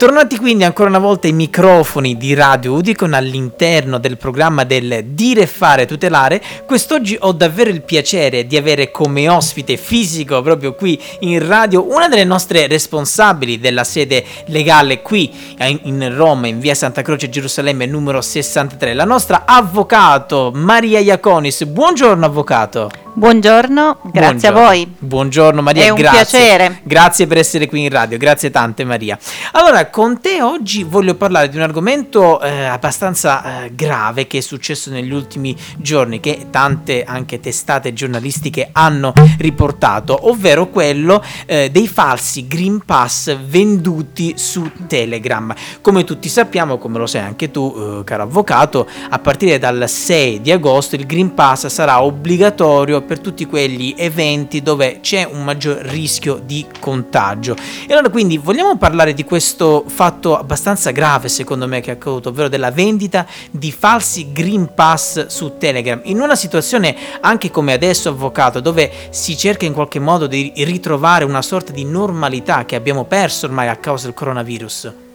Tornati quindi ancora una volta i microfoni di Radio Udicon all'interno del programma del Dire, Fare, Tutelare, quest'oggi ho davvero il piacere di avere come ospite fisico proprio qui in radio una delle nostre responsabili della sede legale qui in Roma, in via Santa Croce Gerusalemme numero 63, la nostra avvocato Maria Iaconis. Buongiorno avvocato. Buongiorno, grazie Buongiorno. a voi. Buongiorno Maria, È un grazie. piacere. Grazie per essere qui in radio, grazie tante Maria. Allora, con te oggi voglio parlare di un argomento eh, abbastanza eh, grave che è successo negli ultimi giorni, che tante anche testate giornalistiche hanno riportato, ovvero quello eh, dei falsi Green Pass venduti su Telegram. Come tutti sappiamo, come lo sai anche tu, eh, caro avvocato, a partire dal 6 di agosto il Green Pass sarà obbligatorio per tutti quegli eventi dove c'è un maggior rischio di contagio. E allora quindi vogliamo parlare di questo fatto abbastanza grave secondo me che è accaduto, ovvero della vendita di falsi Green Pass su Telegram, in una situazione anche come adesso avvocato dove si cerca in qualche modo di ritrovare una sorta di normalità che abbiamo perso ormai a causa del coronavirus.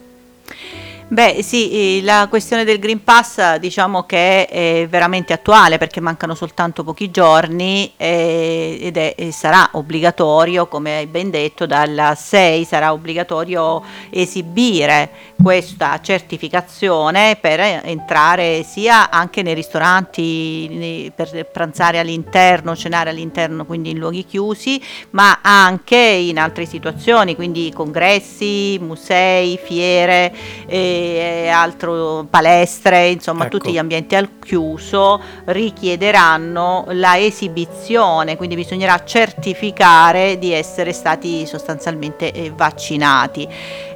Beh sì, la questione del Green Pass diciamo che è veramente attuale perché mancano soltanto pochi giorni eh, ed è, sarà obbligatorio, come hai ben detto, dal 6 sarà obbligatorio esibire questa certificazione per entrare sia anche nei ristoranti per pranzare all'interno, cenare all'interno, quindi in luoghi chiusi, ma anche in altre situazioni, quindi congressi, musei, fiere. Eh, e altro palestre, insomma ecco. tutti gli ambienti al chiuso richiederanno la esibizione, quindi bisognerà certificare di essere stati sostanzialmente eh, vaccinati.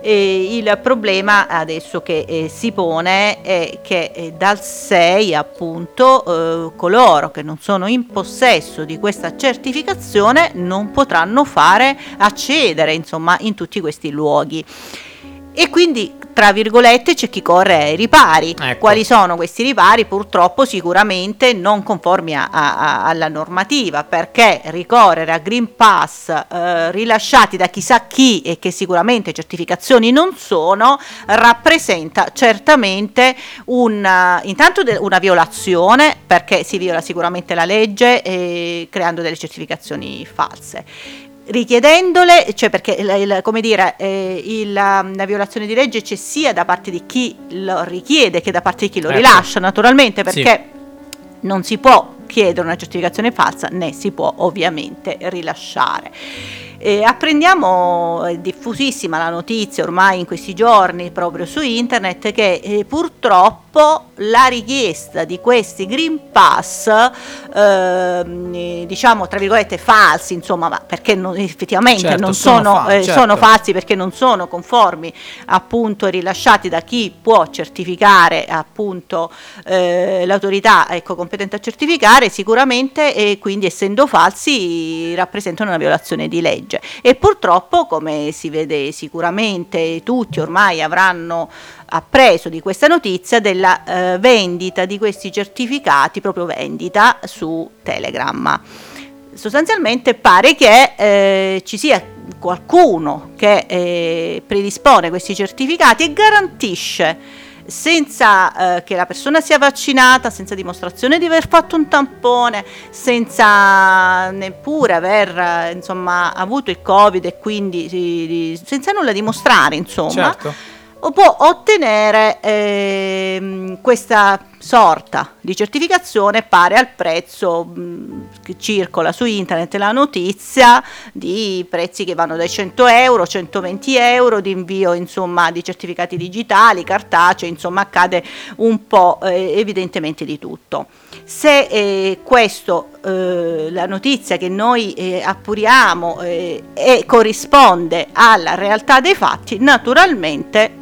E il problema adesso che eh, si pone è che eh, dal 6 appunto eh, coloro che non sono in possesso di questa certificazione non potranno fare accedere insomma in tutti questi luoghi. E quindi tra virgolette c'è chi corre ai ripari. Ecco. Quali sono questi ripari? Purtroppo sicuramente non conformi a, a, alla normativa, perché ricorrere a Green Pass eh, rilasciati da chissà chi e che sicuramente certificazioni non sono, rappresenta certamente una, intanto de, una violazione, perché si viola sicuramente la legge eh, creando delle certificazioni false richiedendole, cioè perché il, come dire, eh, il, la, violazione di legge c'è sia da parte di chi lo richiede che da parte di chi lo ecco. rilascia, naturalmente perché sì. non si può chiedere una certificazione falsa né si può ovviamente rilasciare. Eh, apprendiamo, è diffusissima la notizia ormai in questi giorni proprio su internet, che eh, purtroppo la richiesta di questi Green Pass, eh, diciamo tra virgolette falsi, insomma, ma perché non, effettivamente certo, non sono, sono, fa- eh, certo. sono, falsi perché non sono conformi appunto rilasciati da chi può certificare appunto eh, l'autorità ecco, competente a certificare, sicuramente e quindi essendo falsi rappresentano una violazione di legge legge e purtroppo come si vede sicuramente tutti ormai avranno appreso di questa notizia della eh, vendita di questi certificati, proprio vendita su Telegram. Sostanzialmente pare che eh, ci sia qualcuno che eh, predispone questi certificati e garantisce senza eh, che la persona sia vaccinata, senza dimostrazione di aver fatto un tampone, senza neppure aver eh, insomma, avuto il covid e quindi senza nulla dimostrare, insomma. Certo può ottenere eh, questa sorta di certificazione pare al prezzo mh, che circola su internet la notizia di prezzi che vanno dai 100 euro, 120 euro di invio insomma di certificati digitali, cartacei, insomma accade un po' eh, evidentemente di tutto. Se eh, questo eh, la notizia che noi eh, appuriamo eh, e corrisponde alla realtà dei fatti, naturalmente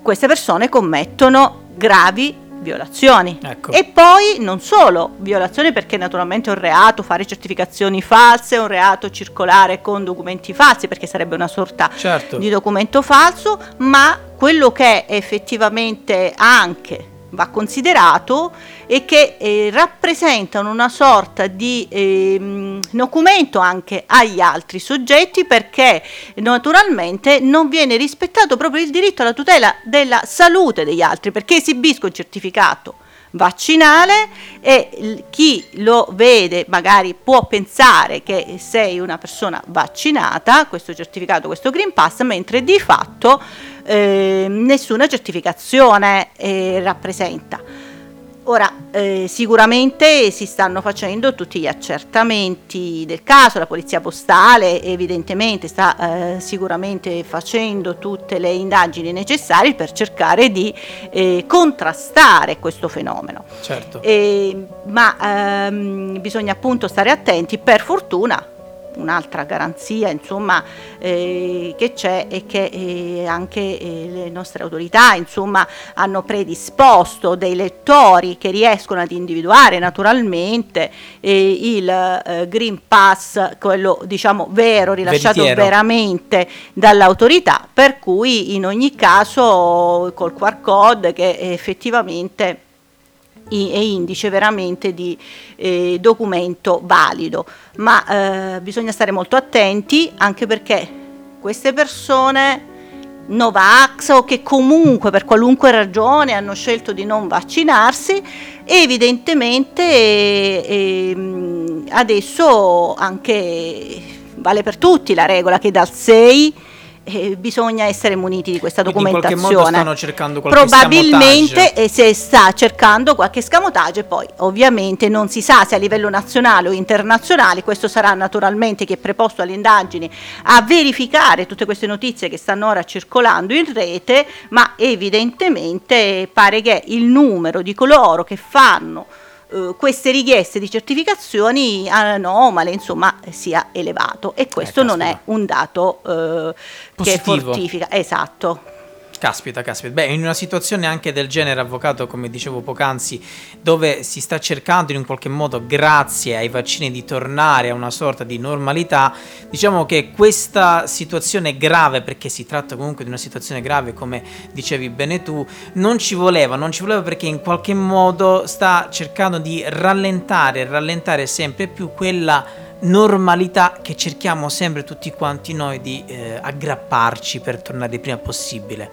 queste persone commettono gravi violazioni. Ecco. E poi non solo violazioni perché naturalmente è un reato fare certificazioni false, è un reato circolare con documenti falsi perché sarebbe una sorta certo. di documento falso, ma quello che effettivamente anche va considerato e che eh, rappresentano una sorta di eh, documento anche agli altri soggetti perché naturalmente non viene rispettato proprio il diritto alla tutela della salute degli altri perché esibisco il certificato vaccinale e chi lo vede magari può pensare che sei una persona vaccinata, questo certificato, questo Green Pass, mentre di fatto eh, nessuna certificazione eh, rappresenta. Ora, eh, sicuramente si stanno facendo tutti gli accertamenti del caso, la polizia postale evidentemente sta eh, sicuramente facendo tutte le indagini necessarie per cercare di eh, contrastare questo fenomeno. Certo. ma ehm, bisogna appunto stare attenti, per fortuna un'altra garanzia insomma, eh, che c'è e che eh, anche eh, le nostre autorità insomma, hanno predisposto dei lettori che riescono ad individuare naturalmente eh, il eh, Green Pass, quello diciamo vero, rilasciato Veritiero. veramente dall'autorità, per cui in ogni caso col QR code che effettivamente è indice veramente di eh, documento valido, ma eh, bisogna stare molto attenti anche perché queste persone Novax o che comunque per qualunque ragione hanno scelto di non vaccinarsi, evidentemente eh, adesso anche vale per tutti la regola che dal 6 eh, bisogna essere muniti di questa Quindi documentazione. In qualche modo stanno cercando qualche Probabilmente eh, si sta cercando qualche scamotage, poi ovviamente non si sa se a livello nazionale o internazionale, questo sarà naturalmente chi è preposto alle indagini a verificare tutte queste notizie che stanno ora circolando in rete, ma evidentemente pare che il numero di coloro che fanno eh, queste richieste di certificazioni anomale insomma sia elevato. E questo Eh, non è un dato eh, che fortifica. Esatto Caspita, caspita. Beh, in una situazione anche del genere, avvocato, come dicevo poc'anzi, dove si sta cercando in un qualche modo, grazie ai vaccini, di tornare a una sorta di normalità, diciamo che questa situazione grave, perché si tratta comunque di una situazione grave, come dicevi bene tu, non ci voleva, non ci voleva perché in qualche modo sta cercando di rallentare, rallentare sempre più quella normalità che cerchiamo sempre tutti quanti noi di eh, aggrapparci per tornare il prima possibile.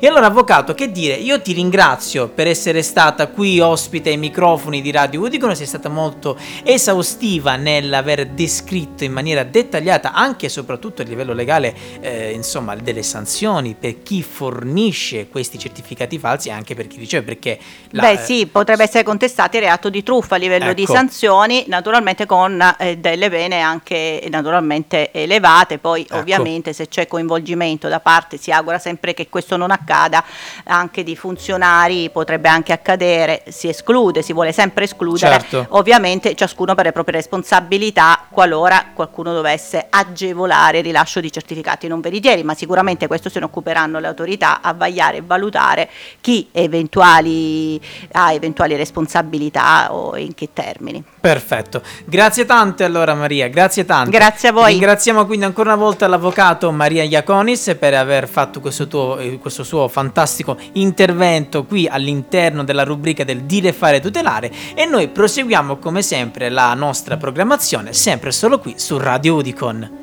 E allora, avvocato, che dire? Io ti ringrazio per essere stata qui ospite ai microfoni di Radio Udicon, sei stata molto esaustiva nell'aver descritto in maniera dettagliata, anche e soprattutto a livello legale, eh, insomma, delle sanzioni per chi fornisce questi certificati falsi e anche per chi riceve, perché la- Beh sì, potrebbe essere contestato il reato di truffa a livello di Ecco. sanzioni, naturalmente con eh, delle pene anche naturalmente elevate, poi Ecco. ovviamente se c'è coinvolgimento da parte, si augura sempre che questo non accada, anche di funzionari potrebbe anche accadere, si esclude, si vuole sempre escludere, Certo. ovviamente ciascuno per le proprie responsabilità qualora qualcuno dovesse agevolare il rilascio di certificati non veritieri, ma sicuramente questo se ne occuperanno le autorità a vagliare e valutare chi eventuali, ha eventuali responsabilità o in che termini. Perfetto, grazie tante allora Maria, grazie tante. Grazie a voi. Ringraziamo quindi ancora una volta l'avvocato Maria Iaconis per aver fatto questo, tuo, eh, questo suo fantastico intervento qui all'interno della rubrica del dire, fare, tutelare e noi proseguiamo come sempre la nostra programmazione sempre solo qui su Radio Udicon.